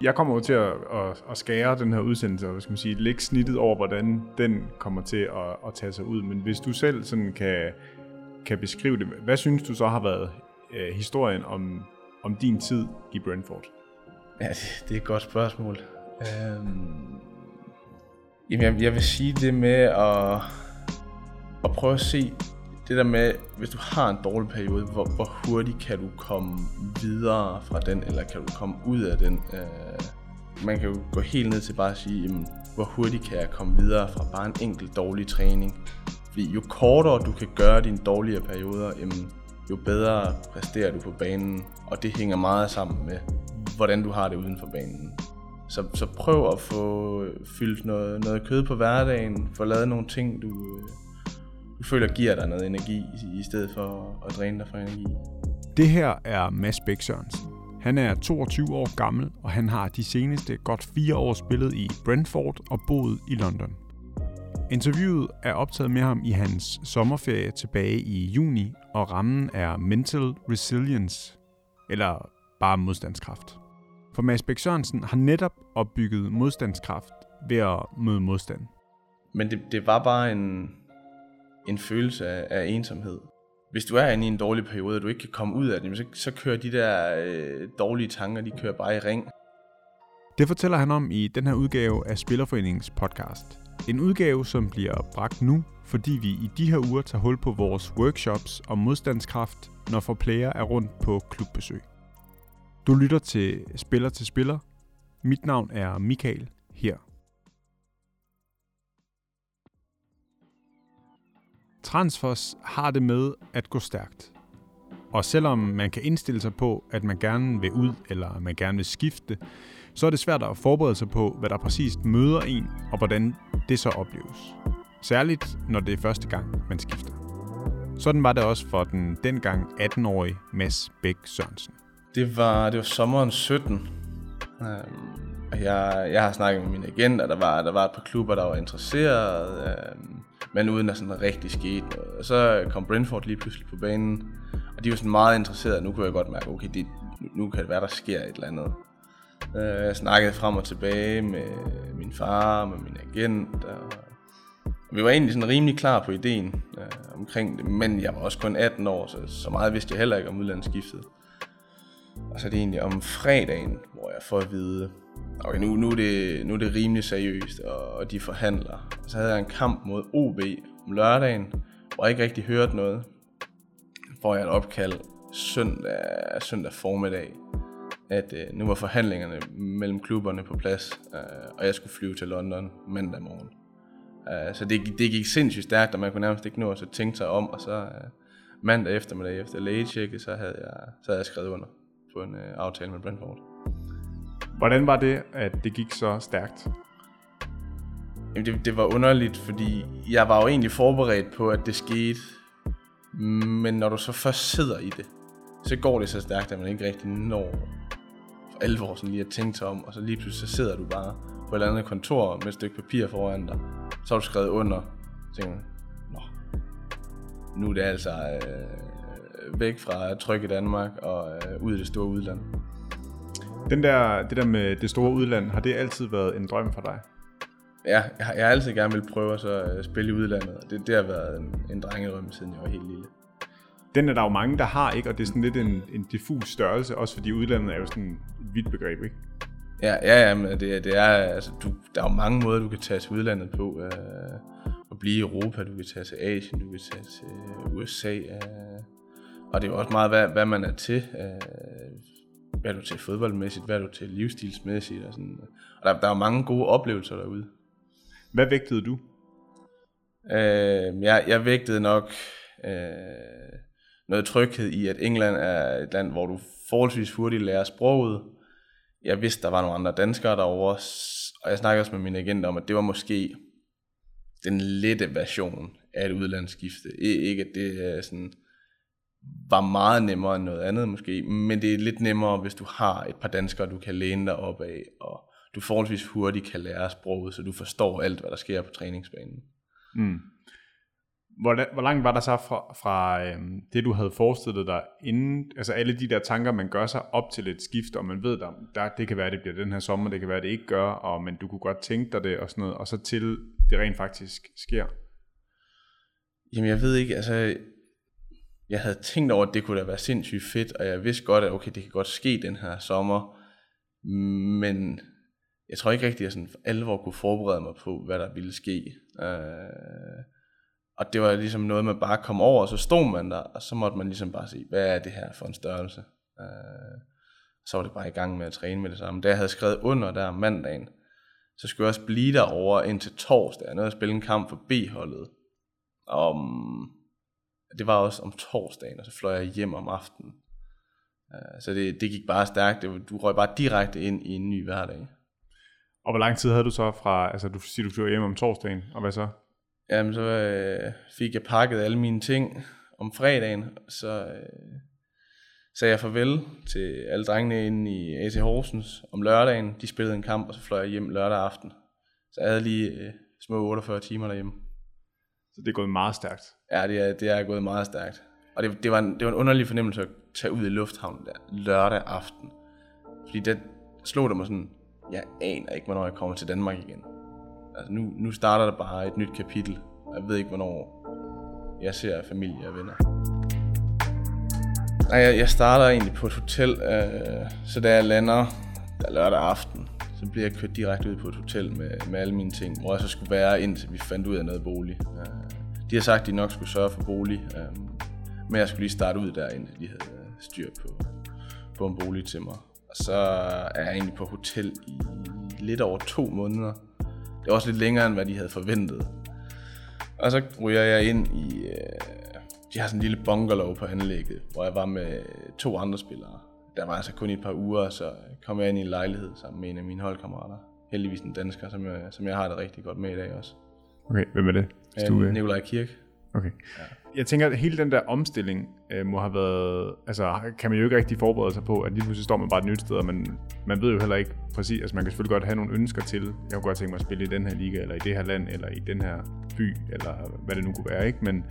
Jeg kommer jo til at, at, at skære den her udsendelse, og hvad skal man sige, lægge snittet over, hvordan den kommer til at, at tage sig ud. Men hvis du selv sådan kan, kan beskrive det, hvad synes du så har været øh, historien om, om din tid i Brentford? Ja, det, det er et godt spørgsmål. Øhm, jamen, jeg, jeg vil sige det med at, at prøve at se det der med, hvis du har en dårlig periode, hvor, hvor hurtigt kan du komme videre fra den, eller kan du komme ud af den? Øh, man kan jo gå helt ned til bare at sige, jamen, hvor hurtigt kan jeg komme videre fra bare en enkelt dårlig træning? Fordi jo kortere du kan gøre dine dårligere perioder, jamen, jo bedre præsterer du på banen, og det hænger meget sammen med, hvordan du har det uden for banen. Så, så prøv at få fyldt noget, noget kød på hverdagen, få lavet nogle ting, du, øh, du føler giver dig noget energi, i stedet for at dræne dig for energi. Det her er Mads Bæk Sørensen. Han er 22 år gammel, og han har de seneste godt fire år spillet i Brentford og boet i London. Interviewet er optaget med ham i hans sommerferie tilbage i juni, og rammen er Mental Resilience, eller bare modstandskraft. For Mads Bæk Sørensen har netop opbygget modstandskraft ved at møde modstand. Men det, det var bare en, en følelse af, af ensomhed. Hvis du er inde i en dårlig periode, og du ikke kan komme ud af det, så, så kører de der øh, dårlige tanker, de kører bare i ring. Det fortæller han om i den her udgave af Spillerforeningens podcast. En udgave, som bliver bragt nu, fordi vi i de her uger tager hul på vores workshops om modstandskraft, når for player er rundt på klubbesøg. Du lytter til Spiller til Spiller. Mit navn er Michael her. Transfers har det med at gå stærkt. Og selvom man kan indstille sig på, at man gerne vil ud, eller man gerne vil skifte, så er det svært at forberede sig på, hvad der præcist møder en, og hvordan det så opleves. Særligt, når det er første gang, man skifter. Sådan var det også for den dengang 18-årige Mads Bæk Sørensen. Det var, det var sommeren 17. Øhm, jeg, jeg har snakket med min agent, og der var, der var et par klubber, der var interesseret, øh, men uden at sådan rigtig skete noget. Og så kom Brentford lige pludselig på banen, og de var sådan meget interesserede. Nu kunne jeg godt mærke, okay, det, nu kan det være, der sker et eller andet. Øh, jeg snakkede frem og tilbage med min far, med min agent, og vi var egentlig sådan rimelig klar på ideen øh, omkring det, men jeg var også kun 18 år, så, så meget vidste jeg heller ikke om udlandsskiftet. Og så er det egentlig om fredagen, hvor jeg får at vide, okay, nu, nu, er, det, nu er det rimelig seriøst, og, og de forhandler. Og så havde jeg en kamp mod OB om lørdagen, hvor jeg ikke rigtig hørte noget. Får jeg et opkald søndag, søndag formiddag, at øh, nu var forhandlingerne mellem klubberne på plads, øh, og jeg skulle flyve til London mandag morgen. Uh, så det, det gik sindssygt stærkt, og man kunne nærmest ikke nå at tænke sig om, og så uh, mandag eftermiddag efter lægetjekket, så havde jeg, så havde jeg skrevet under på en uh, aftale med Brentford. Hvordan var det, at det gik så stærkt? Jamen det, det var underligt, fordi jeg var jo egentlig forberedt på, at det skete, men når du så først sidder i det, så går det så stærkt, at man ikke rigtig når for alvor sådan lige at tænke sig om, og så lige pludselig så sidder du bare på et eller andet kontor med et stykke papir foran dig. Så har du skrevet under, og tænker, Nå, nu er det altså øh, væk fra tryk i Danmark og øh, ud i det store udland. Den der, det der med det store udland, har det altid været en drøm for dig? Ja, jeg har, jeg har altid gerne vil prøve at øh, spille i udlandet, og det, det har været en, en drengedrøm, siden jeg var helt lille. Den er der jo mange, der har, ikke? Og det er sådan lidt en, en diffus størrelse, også fordi udlandet er jo sådan et vidt begreb, ikke? Ja, ja, ja men det, det er, altså, du, der er jo mange måder, du kan tage til udlandet på. Øh, at blive i Europa, du kan tage til Asien, du kan tage til USA. Øh, og det er jo også meget, hvad, hvad man er til. Øh, hvad er du til fodboldmæssigt, hvad er du til livsstilsmæssigt. Og, sådan. og der, der er mange gode oplevelser derude. Hvad vægtede du? Øh, jeg, jeg vægtede nok øh, noget tryghed i, at England er et land, hvor du forholdsvis hurtigt lærer sproget. Jeg vidste, der var nogle andre danskere derovre, og jeg snakkede også med min agent om, at det var måske den lette version af et udlandsskifte. Ikke at det sådan, var meget nemmere end noget andet måske, men det er lidt nemmere, hvis du har et par danskere, du kan læne dig op af, og du forholdsvis hurtigt kan lære sproget, så du forstår alt, hvad der sker på træningsbanen. Mm. hvor, hvor langt var der så fra, fra øhm, det, du havde forestillet dig inden, altså alle de der tanker, man gør sig op til et skift, og man ved, der, der, det kan være, det bliver den her sommer, det kan være, det ikke gør, og, men du kunne godt tænke dig det og sådan noget, og så til det rent faktisk sker. Jamen jeg ved ikke, altså jeg havde tænkt over, at det kunne da være sindssygt fedt, og jeg vidste godt, at okay, det kan godt ske den her sommer, men jeg tror ikke rigtig, at jeg sådan for alvor kunne forberede mig på, hvad der ville ske. Øh, og det var ligesom noget, man bare kom over, og så stod man der, og så måtte man ligesom bare se, hvad er det her for en størrelse? Øh, så var det bare i gang med at træne med det samme. Da jeg havde skrevet under der mandagen, så skulle jeg også blive derovre indtil torsdag. Jeg nåede at spille en kamp for B-holdet. Om, det var også om torsdagen, og så fløj jeg hjem om aftenen. Uh, så det, det gik bare stærkt. Du røg bare direkte ind i en ny hverdag. Og hvor lang tid havde du så fra, altså du siger, du flyver hjem om torsdagen, og hvad så? Jamen, så øh, fik jeg pakket alle mine ting om fredagen, så øh, sagde jeg farvel til alle drengene inde i AC Horsens om lørdagen. De spillede en kamp, og så fløj jeg hjem lørdag aften. Så jeg havde lige øh, små 48 timer derhjemme. Så det er gået meget stærkt. Ja, det er, det er gået meget stærkt. Og det, det, var en, det var en underlig fornemmelse at tage ud i lufthavnen der lørdag aften. Fordi det slog det mig sådan, jeg aner ikke, hvornår jeg kommer til Danmark igen. Altså nu, nu starter der bare et nyt kapitel. Jeg ved ikke, hvornår jeg ser familie og venner. Nej, jeg, jeg starter egentlig på et hotel, øh, så da jeg lander der lørdag aften, så bliver jeg kørt direkte ud på et hotel med, med alle mine ting, hvor jeg så skulle være, indtil vi fandt ud af noget bolig. Øh, de har sagt, at de nok skulle sørge for bolig, øh, men jeg skulle lige starte ud der, indtil de havde øh, styr på, på en bolig til mig. Og så er jeg egentlig på hotel i lidt over to måneder. Det er også lidt længere, end hvad de havde forventet. Og så ryger jeg ind i... Øh, de har sådan en lille bungalow på anlægget, hvor jeg var med to andre spillere. Der var altså kun i et par uger, så kom jeg ind i en lejlighed sammen med en af mine holdkammerater. Heldigvis en dansker, som jeg, som jeg har det rigtig godt med i dag også. Okay, hvem er det? Hvis Øh, du, øh, Nikolaj Kirk. Okay. Ja. Jeg tænker, at hele den der omstilling øh, må have været... Altså, kan man jo ikke rigtig forberede sig på, at lige pludselig står man bare et nyt sted, og man, man ved jo heller ikke præcis... Altså, man kan selvfølgelig godt have nogle ønsker til, jeg kunne godt tænke mig at spille i den her liga, eller i det her land, eller i den her by, eller hvad det nu kunne være, ikke? Men,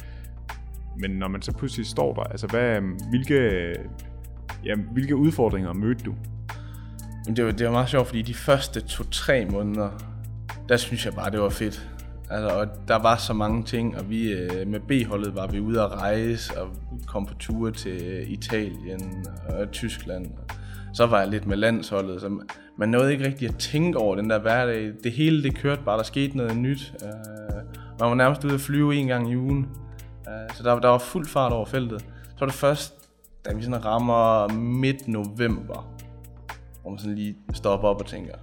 men når man så pludselig står der, altså, hvad, hvilke, ja, hvilke udfordringer mødte du? Det var, det var meget sjovt, fordi de første to-tre måneder, der synes jeg bare, det var fedt. Altså, og der var så mange ting, og vi øh, med B-holdet var vi ude at rejse, og kom på ture til Italien og Tyskland. Så var jeg lidt med landsholdet, så man nåede ikke rigtig at tænke over den der hverdag. Det hele det kørte bare, der skete noget nyt. Øh, man var nærmest ude at flyve en gang i ugen. Øh, så der, der var fuld fart over feltet. Så var det først, da vi sådan rammer midt november, hvor man sådan lige stopper op og tænker,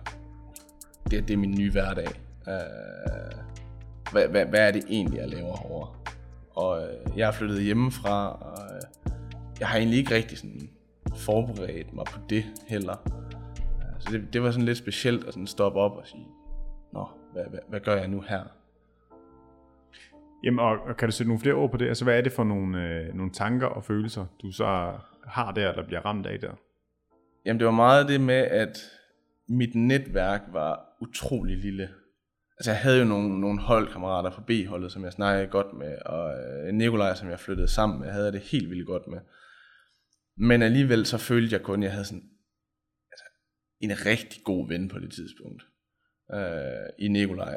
det, det er min nye hverdag. Øh, hvad, hvad, hvad er det egentlig, jeg laver herovre? Og øh, jeg er flyttet hjemmefra, og øh, jeg har egentlig ikke rigtig sådan forberedt mig på det heller. Øh, så det, det var sådan lidt specielt at sådan stoppe op og sige, Nå, hvad, hvad, hvad gør jeg nu her? Jamen, og, og kan du sætte nogle flere ord på det? Altså, hvad er det for nogle, øh, nogle tanker og følelser, du så har der, eller bliver ramt af der? Jamen, det var meget det med, at mit netværk var utrolig lille. Altså, jeg havde jo nogle, nogle holdkammerater fra B-holdet, som jeg snakkede godt med, og øh, Nikolaj, som jeg flyttede sammen med, havde jeg det helt vildt godt med. Men alligevel så følte jeg kun, at jeg havde sådan altså, en rigtig god ven på det tidspunkt. Øh, I Nikolaj.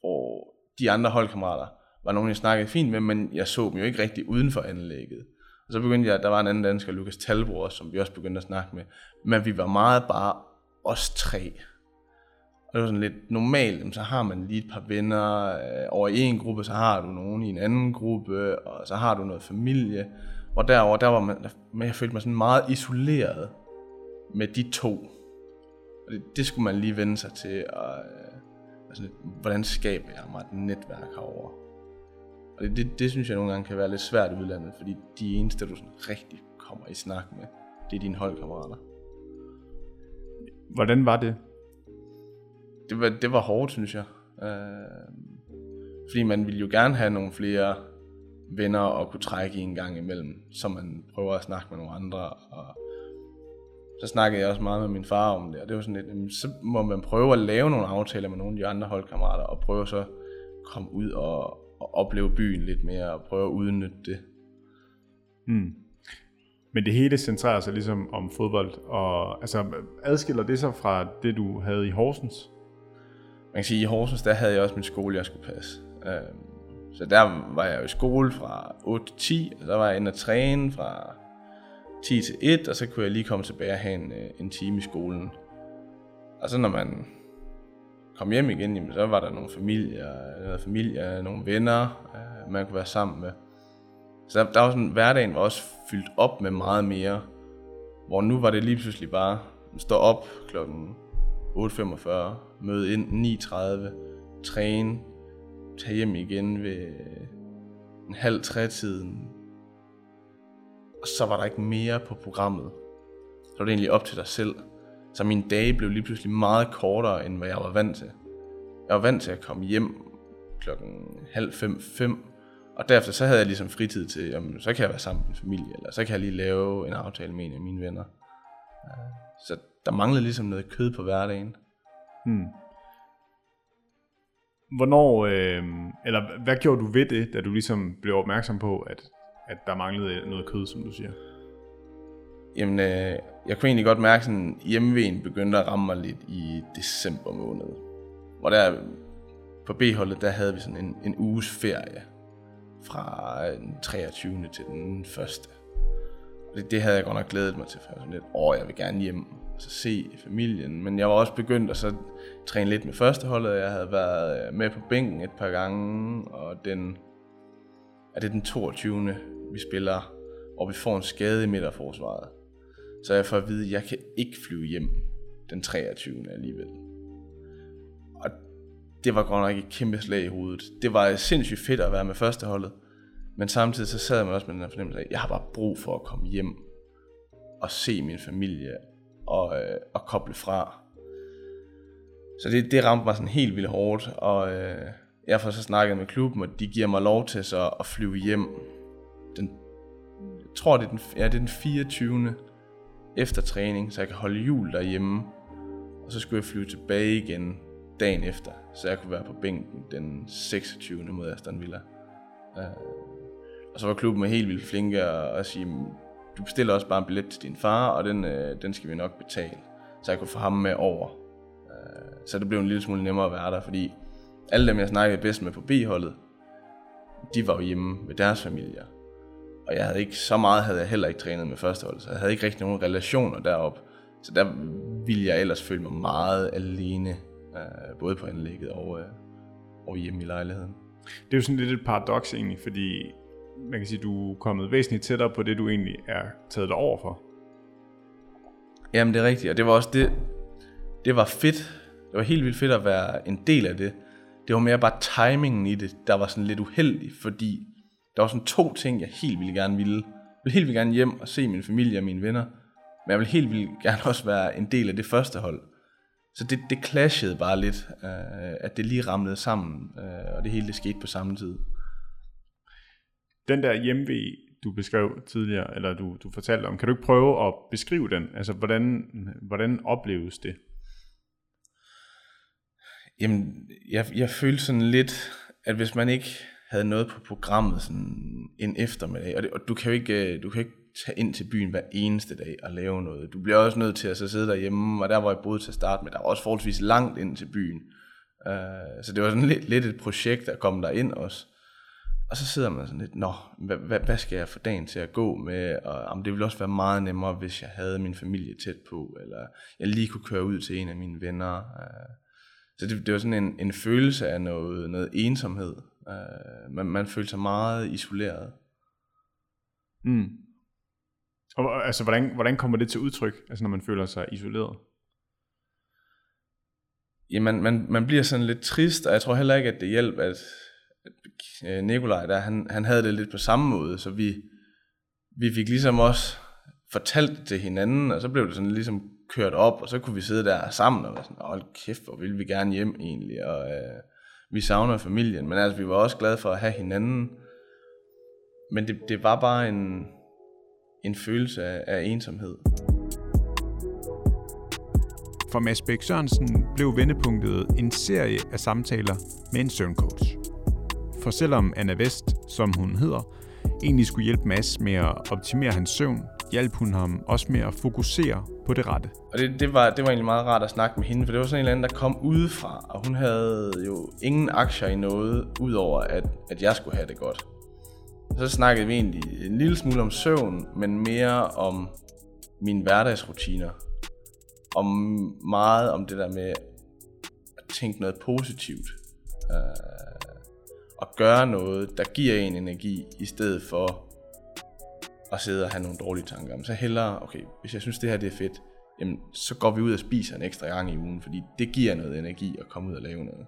Hvor de andre holdkammerater var nogen, jeg snakkede fint med, men jeg så dem jo ikke rigtig uden for anlægget. Og så begyndte jeg, der var en anden dansker, Lukas Talbro, som vi også begyndte at snakke med. Men vi var meget bare os tre. Det var sådan lidt normalt, så har man lige et par venner øh, over i en gruppe, så har du nogen i en anden gruppe, og så har du noget familie. Og derover der var man, der, jeg følte mig sådan meget isoleret med de to. Og det, det skulle man lige vende sig til, og øh, altså, hvordan skaber jeg mig et netværk herover. Og det, det, det synes jeg nogle gange kan være lidt svært i udlandet, fordi de eneste, du sådan rigtig kommer i snak med, det er dine holdkammerater. Hvordan var det? Det var, det var hårdt, synes jeg. Øh, fordi man ville jo gerne have nogle flere venner og kunne trække i en gang imellem, så man prøver at snakke med nogle andre. Og så snakkede jeg også meget med min far om det, og det var sådan lidt, så må man prøve at lave nogle aftaler med nogle af de andre holdkammerater, og prøve så at komme ud og, og opleve byen lidt mere og prøve at udnytte det. Mm. Men det hele centrerer sig ligesom om fodbold, og altså, adskiller det sig fra det, du havde i Horsens? Man kan sige, at i Horsens, der havde jeg også min skole, jeg skulle passe. Øhm, så der var jeg jo i skole fra 8 til 10, og der var jeg inde og træne fra 10 til 1, og så kunne jeg lige komme tilbage og have en, øh, en time i skolen. Og så når man kom hjem igen, jamen, så var der nogle familier, noget familie, nogle venner, øh, man kunne være sammen med. Så der, der var sådan, hverdagen var også fyldt op med meget mere. Hvor nu var det lige pludselig bare, stå op klokken 8.45, møde ind 9.30, træne, tage hjem igen ved en halv tre tiden. Og så var der ikke mere på programmet. Så var det egentlig op til dig selv. Så mine dage blev lige pludselig meget kortere, end hvad jeg var vant til. Jeg var vant til at komme hjem klokken halv fem, fem, og derefter så havde jeg ligesom fritid til, jamen, så kan jeg være sammen med min familie, eller så kan jeg lige lave en aftale med en af mine venner. Så der manglede ligesom noget kød på hverdagen. Hmm. Hvornår, øh, eller hvad gjorde du ved det, da du ligesom blev opmærksom på, at, at der manglede noget kød, som du siger? Jamen, øh, jeg kunne egentlig godt mærke, at hjemmeven begyndte at ramme mig lidt i december måned. Hvor der på B-holdet, der havde vi sådan en, en uges ferie fra øh, den 23. til den 1. Og det, det havde jeg godt nok glædet mig til, for sådan lidt, åh, jeg vil gerne hjem så se familien. Men jeg var også begyndt at så træne lidt med førsteholdet. Jeg havde været øh, med på bænken et par gange, og den, er det den 22. vi spiller, og vi får en skade i midterforsvaret. Så jeg får at vide, at jeg kan ikke flyve hjem den 23. alligevel. Og det var godt nok et kæmpe slag i hovedet. Det var sindssygt fedt at være med førsteholdet, men samtidig så sad man også med den her fornemmelse af, at jeg har bare brug for at komme hjem og se min familie og, øh, og koble fra. Så det, det ramte mig sådan helt vildt hårdt, og øh, jeg får så snakket med klubben, og de giver mig lov til så at flyve hjem. Den, jeg tror, det er den, ja, det er den 24. efter træning, så jeg kan holde jul derhjemme. Og så skulle jeg flyve tilbage igen dagen efter, så jeg kunne være på bænken den 26. mod Aston Villa. Uh, og så var klubben helt vildt flinke at sige, du bestiller også bare en billet til din far, og den, øh, den skal vi nok betale. Så jeg kunne få ham med over. Øh, så det blev en lille smule nemmere at være der, fordi alle dem, jeg snakkede bedst med på B-holdet, de var jo hjemme med deres familier. Og jeg havde ikke, så meget havde jeg heller ikke trænet med førstehold, så jeg havde ikke rigtig nogen relationer derop. Så der ville jeg ellers føle mig meget alene, øh, både på anlægget og, øh, og hjemme i lejligheden. Det er jo sådan lidt et paradoks egentlig, fordi man kan sige, du er kommet væsentligt tættere på det, du egentlig er taget dig over for. Jamen det er rigtigt, og det var også det, det var fedt. Det var helt vildt fedt at være en del af det. Det var mere bare timingen i det, der var sådan lidt uheldig, fordi der var sådan to ting, jeg helt vildt gerne ville. Jeg ville helt vildt gerne hjem og se min familie og mine venner, men jeg ville helt vildt gerne også være en del af det første hold. Så det, det clashede bare lidt, øh, at det lige ramlede sammen, øh, og det hele det skete på samme tid den der hjemve, du beskrev tidligere, eller du, du fortalte om, kan du ikke prøve at beskrive den? Altså, hvordan, hvordan opleves det? Jamen, jeg, jeg følte sådan lidt, at hvis man ikke havde noget på programmet sådan en eftermiddag, og, det, og du kan jo ikke, øh, du kan ikke tage ind til byen hver eneste dag og lave noget. Du bliver også nødt til at så sidde derhjemme, og der var jeg boede til at starte med, der var også forholdsvis langt ind til byen. Uh, så det var sådan lidt, lidt et projekt at komme der ind også. Og så sidder man sådan lidt, nå, hvad, hvad, hvad skal jeg få dagen til at gå med? Og jamen, det ville også være meget nemmere, hvis jeg havde min familie tæt på, eller jeg lige kunne køre ud til en af mine venner. Øh. Så det, det var sådan en, en følelse af noget, noget ensomhed. Øh, man, man følte sig meget isoleret. Mm. Og altså, hvordan, hvordan kommer det til udtryk, altså, når man føler sig isoleret? Jamen, man, man bliver sådan lidt trist, og jeg tror heller ikke, at det hjælper, at Øh, Nikolaj der, han, han havde det lidt på samme måde, så vi, vi fik ligesom også fortalt det til hinanden, og så blev det sådan ligesom kørt op, og så kunne vi sidde der sammen og være sådan, hold kæft, hvor ville vi gerne hjem egentlig, og øh, vi savner familien, men altså vi var også glade for at have hinanden, men det, det var bare en, en følelse af, af ensomhed. For Mads Bæk Sørensen blev vendepunktet en serie af samtaler med en søvncoach. For selvom Anna Vest, som hun hedder, egentlig skulle hjælpe Mads med at optimere hans søvn, hjalp hun ham også med at fokusere på det rette. Og det, det, var, det var egentlig meget rart at snakke med hende, for det var sådan en eller anden, der kom udefra, og hun havde jo ingen aktier i noget, udover at, at jeg skulle have det godt. Så snakkede vi egentlig en lille smule om søvn, men mere om mine hverdagsrutiner. Om meget om det der med at tænke noget positivt. Øh, at gøre noget, der giver en energi, i stedet for at sidde og have nogle dårlige tanker. Så hellere, okay, hvis jeg synes det her det er fedt, jamen, så går vi ud og spiser en ekstra gang i ugen, fordi det giver noget energi at komme ud og lave noget.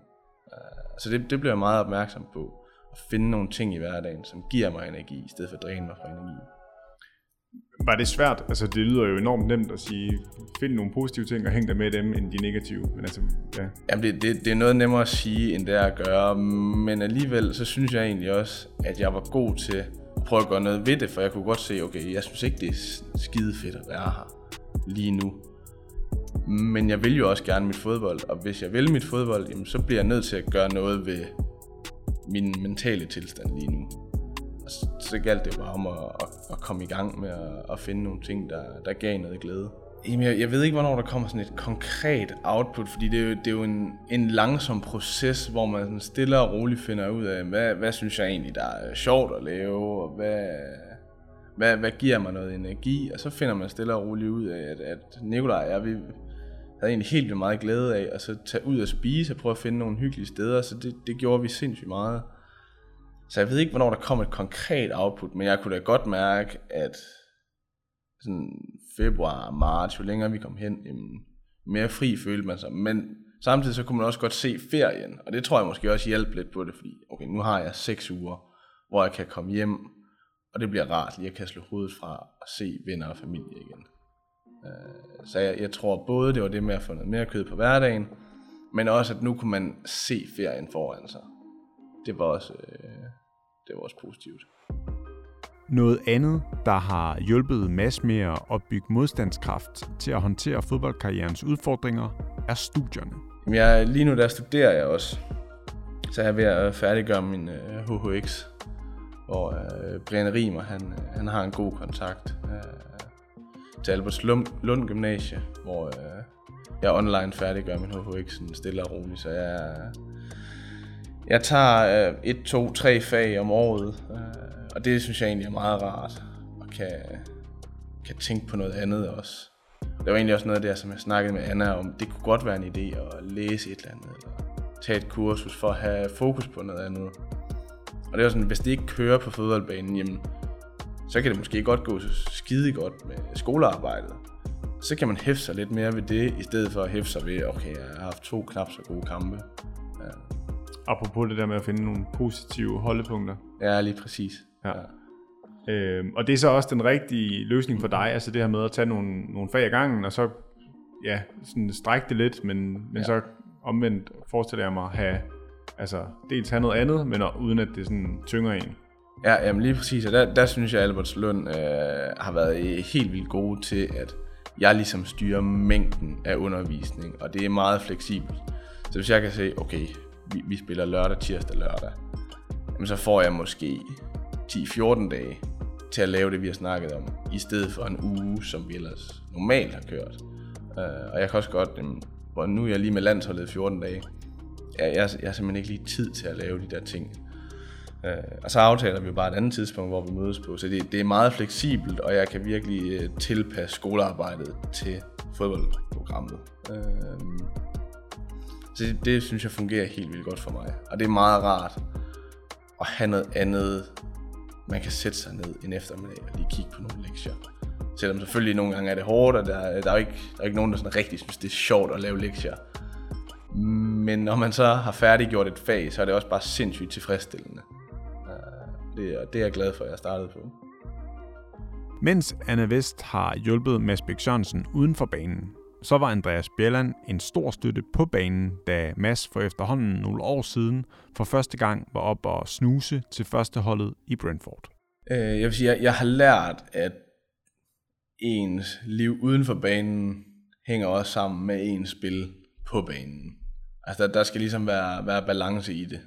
Øh, så det, det bliver jeg meget opmærksom på, at finde nogle ting i hverdagen, som giver mig energi, i stedet for at dræne mig fra energi. Var det svært? Altså det lyder jo enormt nemt at sige, find nogle positive ting og hæng dig med dem, end de negative. Men altså, ja. Jamen det, det, det er noget nemmere at sige, end det er at gøre, men alligevel så synes jeg egentlig også, at jeg var god til prøve at gøre noget ved det, for jeg kunne godt se, okay, jeg synes ikke, det er skide fedt at være her lige nu. Men jeg vil jo også gerne mit fodbold, og hvis jeg vil mit fodbold, jamen, så bliver jeg nødt til at gøre noget ved min mentale tilstand lige nu. Så, så galt det bare om at, at, at komme i gang med at, at finde nogle ting, der, der gav noget glæde. Jamen, jeg, jeg ved ikke, hvornår der kommer sådan et konkret output, fordi det er jo, det er jo en, en langsom proces, hvor man sådan stille og roligt finder ud af, hvad, hvad synes jeg egentlig, der er sjovt at lave, og hvad, hvad, hvad giver mig noget energi, og så finder man stille og roligt ud af, at, at Nikolaj og jeg, vi havde egentlig helt vildt meget glæde af at så tage ud og spise og prøve at finde nogle hyggelige steder, så det, det gjorde vi sindssygt meget. Så jeg ved ikke, hvornår der kom et konkret output, men jeg kunne da godt mærke, at sådan februar, marts, jo længere vi kom hen, jamen, mere fri følte man sig. Men samtidig så kunne man også godt se ferien, og det tror jeg måske også hjælper lidt på det, fordi okay, nu har jeg seks uger, hvor jeg kan komme hjem, og det bliver rart lige at kan slå hovedet fra og se venner og familie igen. Øh, så jeg, jeg tror både det var det med at få noget mere kød på hverdagen, men også at nu kunne man se ferien foran sig. Det var også, øh, det var også positivt. Noget andet, der har hjulpet Mads med at opbygge modstandskraft til at håndtere fodboldkarrierens udfordringer, er studierne. Jeg, lige nu der studerer jeg også. Så jeg er ved at færdiggøre min øh, HHX, hvor uh, Brian Rimer, han, han har en god kontakt uh, til Albert Lund, Lund Gymnasie, hvor uh, jeg online færdiggør min HHX stille og roligt. Så jeg, jeg tager uh, et, to, tre fag om året, øh, og det synes jeg egentlig er meget rart, og kan, kan tænke på noget andet også. Det var egentlig også noget af det, som jeg snakkede med Anna om. Det kunne godt være en idé at læse et eller andet, eller tage et kursus for at have fokus på noget andet. Og det er sådan, hvis det ikke kører på fodboldbanen, jamen, så kan det måske godt gå så skide godt med skolearbejdet. Så kan man hæfte sig lidt mere ved det, i stedet for at hæfte sig ved, okay, jeg har haft to knap så gode kampe. Ja. Apropos det der med at finde nogle positive holdepunkter. Ja, lige præcis. Ja. ja. Øhm, og det er så også den rigtige løsning for dig, altså det her med at tage nogle, nogle fag i gangen, og så ja, sådan strække det lidt, men, men ja. så omvendt forestiller jeg mig at have, altså dels have noget andet, men uden at det sådan tynger en. Ja, jamen lige præcis, og der, der synes jeg, at Albert Lund øh, har været helt vildt gode til, at jeg ligesom styrer mængden af undervisning, og det er meget fleksibelt. Så hvis jeg kan se, okay, vi, vi spiller lørdag, tirsdag, lørdag, jamen så får jeg måske 10-14 dage til at lave det, vi har snakket om, i stedet for en uge, som vi ellers normalt har kørt. Uh, og jeg kan også godt, hvor nu er jeg lige med landsholdet 14 dage, jeg, jeg, jeg har simpelthen ikke lige tid til at lave de der ting. Uh, og så aftaler vi jo bare et andet tidspunkt, hvor vi mødes på. Så det, det er meget fleksibelt, og jeg kan virkelig uh, tilpasse skolearbejdet til fodboldprogrammet. Uh, det, det synes jeg fungerer helt vildt godt for mig. Og det er meget rart at have noget andet man kan sætte sig ned en eftermiddag og lige kigge på nogle lektier. Selvom selvfølgelig nogle gange er det hårdt, og der, der, er, ikke, der er ikke nogen, der sådan rigtig synes, det er sjovt at lave lektier. Men når man så har færdiggjort et fag, så er det også bare sindssygt tilfredsstillende. Øh, det er, det er jeg glad for, at jeg startede på. Mens Anna Vest har hjulpet Mads Bæk Sørensen uden for banen, så var Andreas Bjelland en stor støtte på banen, da Mass for efterhånden nogle år siden for første gang var op og snuse til førsteholdet i Brentford. Øh, jeg vil sige, jeg, jeg har lært, at ens liv uden for banen hænger også sammen med ens spil på banen. Altså der, der skal ligesom være, være balance i det.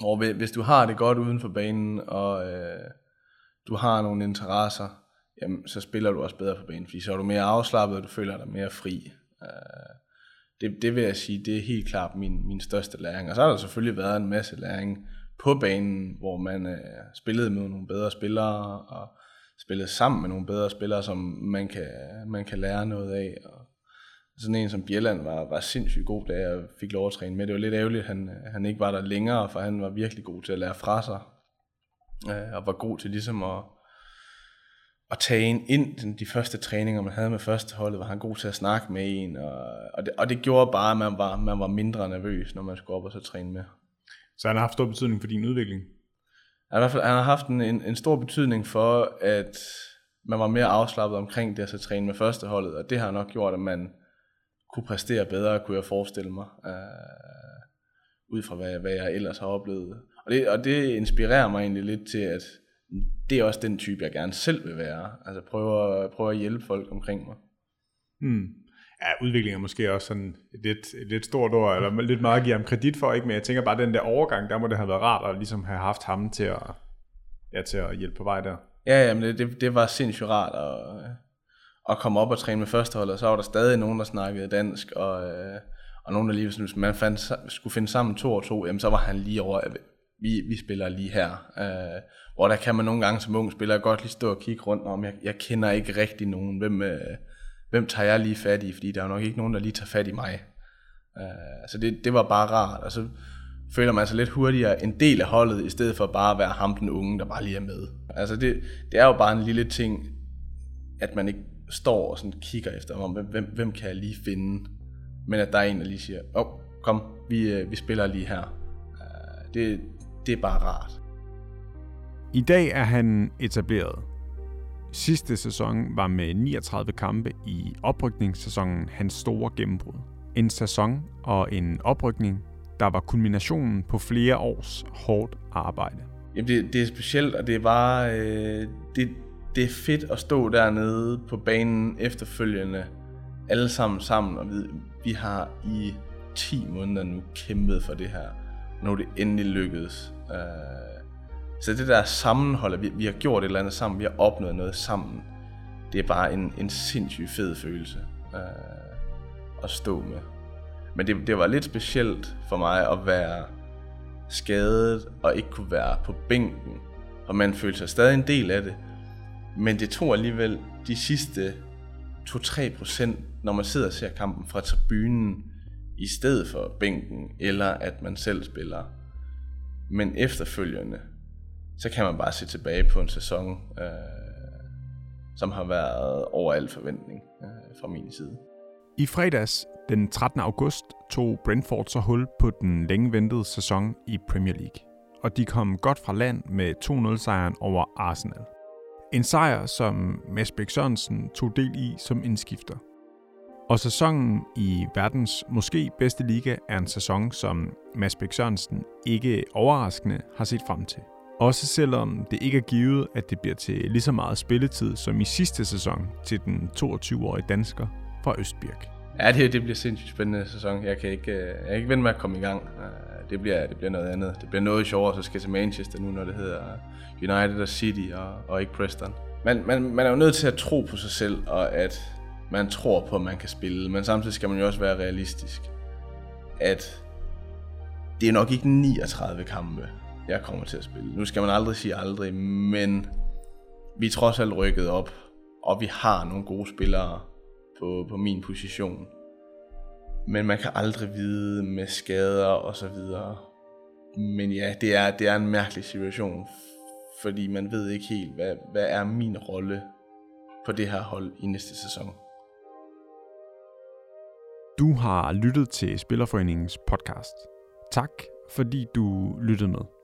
Og hvis du har det godt uden for banen, og øh, du har nogle interesser, jamen, så spiller du også bedre på banen, fordi så er du mere afslappet, og du føler dig mere fri. Øh, det, det vil jeg sige, det er helt klart min, min største læring. Og så har der selvfølgelig været en masse læring på banen, hvor man øh, spillede med nogle bedre spillere, og spillede sammen med nogle bedre spillere, som man kan, man kan lære noget af. Og sådan en som Bjelland var, var sindssygt god, da jeg fik lov at træne med. Det var lidt ærgerligt, at han, han ikke var der længere, for han var virkelig god til at lære fra sig, øh, og var god til ligesom at, at tage en ind de første træninger, man havde med førsteholdet, var han god til at snakke med en, og, og, det, og det gjorde bare, at man var, man var mindre nervøs, når man skulle op og så træne med. Så han har haft stor betydning for din udvikling? i hvert fald, han har haft en, en, en stor betydning for, at man var mere afslappet omkring det at så træne med førsteholdet, og det har nok gjort, at man kunne præstere bedre, kunne jeg forestille mig, øh, ud fra hvad, hvad jeg ellers har oplevet. Og det, og det inspirerer mig egentlig lidt til, at det er også den type, jeg gerne selv vil være. Altså prøve, prøve at hjælpe folk omkring mig. Hmm. Ja, udvikling er måske også sådan et lidt, et lidt stort ord, eller lidt meget at give ham kredit for, ikke? men jeg tænker bare, den der overgang, der må det have været rart at ligesom have haft ham til at, ja, til at hjælpe på vej der. Ja, ja men det, det, det var sindssygt rart at, at komme op og træne med førsteholdet, og så var der stadig nogen, der snakkede dansk, og, øh, og nogen, der lige, hvis man fandt, skulle finde sammen to og to, jamen, så var han lige over, vi, vi spiller lige her. Øh, hvor der kan man nogle gange som ung spiller godt lige stå og kigge rundt om, jeg, jeg kender ikke rigtig nogen, hvem, øh, hvem tager jeg lige fat i, fordi der er nok ikke nogen, der lige tager fat i mig. Øh, så det, det var bare rart, og så føler man sig lidt hurtigere en del af holdet, i stedet for bare at være ham den unge, der bare lige er med. Altså det, det er jo bare en lille ting, at man ikke står og sådan kigger efter, om, hvem, hvem, hvem kan jeg lige finde, men at der er en, der lige siger, åh, oh, kom, vi, øh, vi spiller lige her. Øh, det, det er bare rart. I dag er han etableret. Sidste sæson var med 39 kampe i oprykningssæsonen hans store gennembrud. En sæson og en oprykning, der var kulminationen på flere års hårdt arbejde. Jamen det, det er specielt, og det er bare... Øh, det, det er fedt at stå dernede på banen efterfølgende, alle sammen sammen, og vi, vi har i 10 måneder nu kæmpet for det her, når det endelig lykkedes. Øh, så det der sammenhold, at vi, vi har gjort et eller andet sammen, vi har opnået noget sammen, det er bare en, en sindssygt fed følelse øh, at stå med. Men det, det var lidt specielt for mig at være skadet og ikke kunne være på bænken. Og man følte sig stadig en del af det. Men det tog alligevel de sidste 2-3 procent, når man sidder og ser kampen fra tribunen, i stedet for bænken, eller at man selv spiller. Men efterfølgende, så kan man bare se tilbage på en sæson, øh, som har været over al forventning øh, fra min side. I fredags den 13. august tog Brentford så hul på den længe ventede sæson i Premier League, og de kom godt fra land med 2-0-sejren over Arsenal. En sejr, som Mads Bæk Sørensen tog del i som indskifter. Og sæsonen i verdens måske bedste liga er en sæson, som Mads Bæk Sørensen ikke overraskende har set frem til. Også selvom det ikke er givet, at det bliver til lige så meget spilletid som i sidste sæson til den 22-årige dansker fra Østbirk. Ja, det, det bliver sindssygt spændende sæson. Jeg kan ikke, øh, jeg kan ikke vente med at komme i gang. Øh, det bliver, det bliver noget andet. Det bliver noget sjovere, så skal til Manchester nu, når det hedder United og City og, og ikke Preston. Man, man, man er jo nødt til at tro på sig selv, og at man tror på, at man kan spille. Men samtidig skal man jo også være realistisk. At det er nok ikke 39 kampe, jeg kommer til at spille. Nu skal man aldrig sige aldrig, men vi er trods alt rykket op, og vi har nogle gode spillere på, på min position. Men man kan aldrig vide med skader og så videre. Men ja, det er, det er en mærkelig situation, fordi man ved ikke helt, hvad, hvad er min rolle på det her hold i næste sæson. Du har lyttet til Spillerforeningens podcast. Tak, fordi du lyttede med.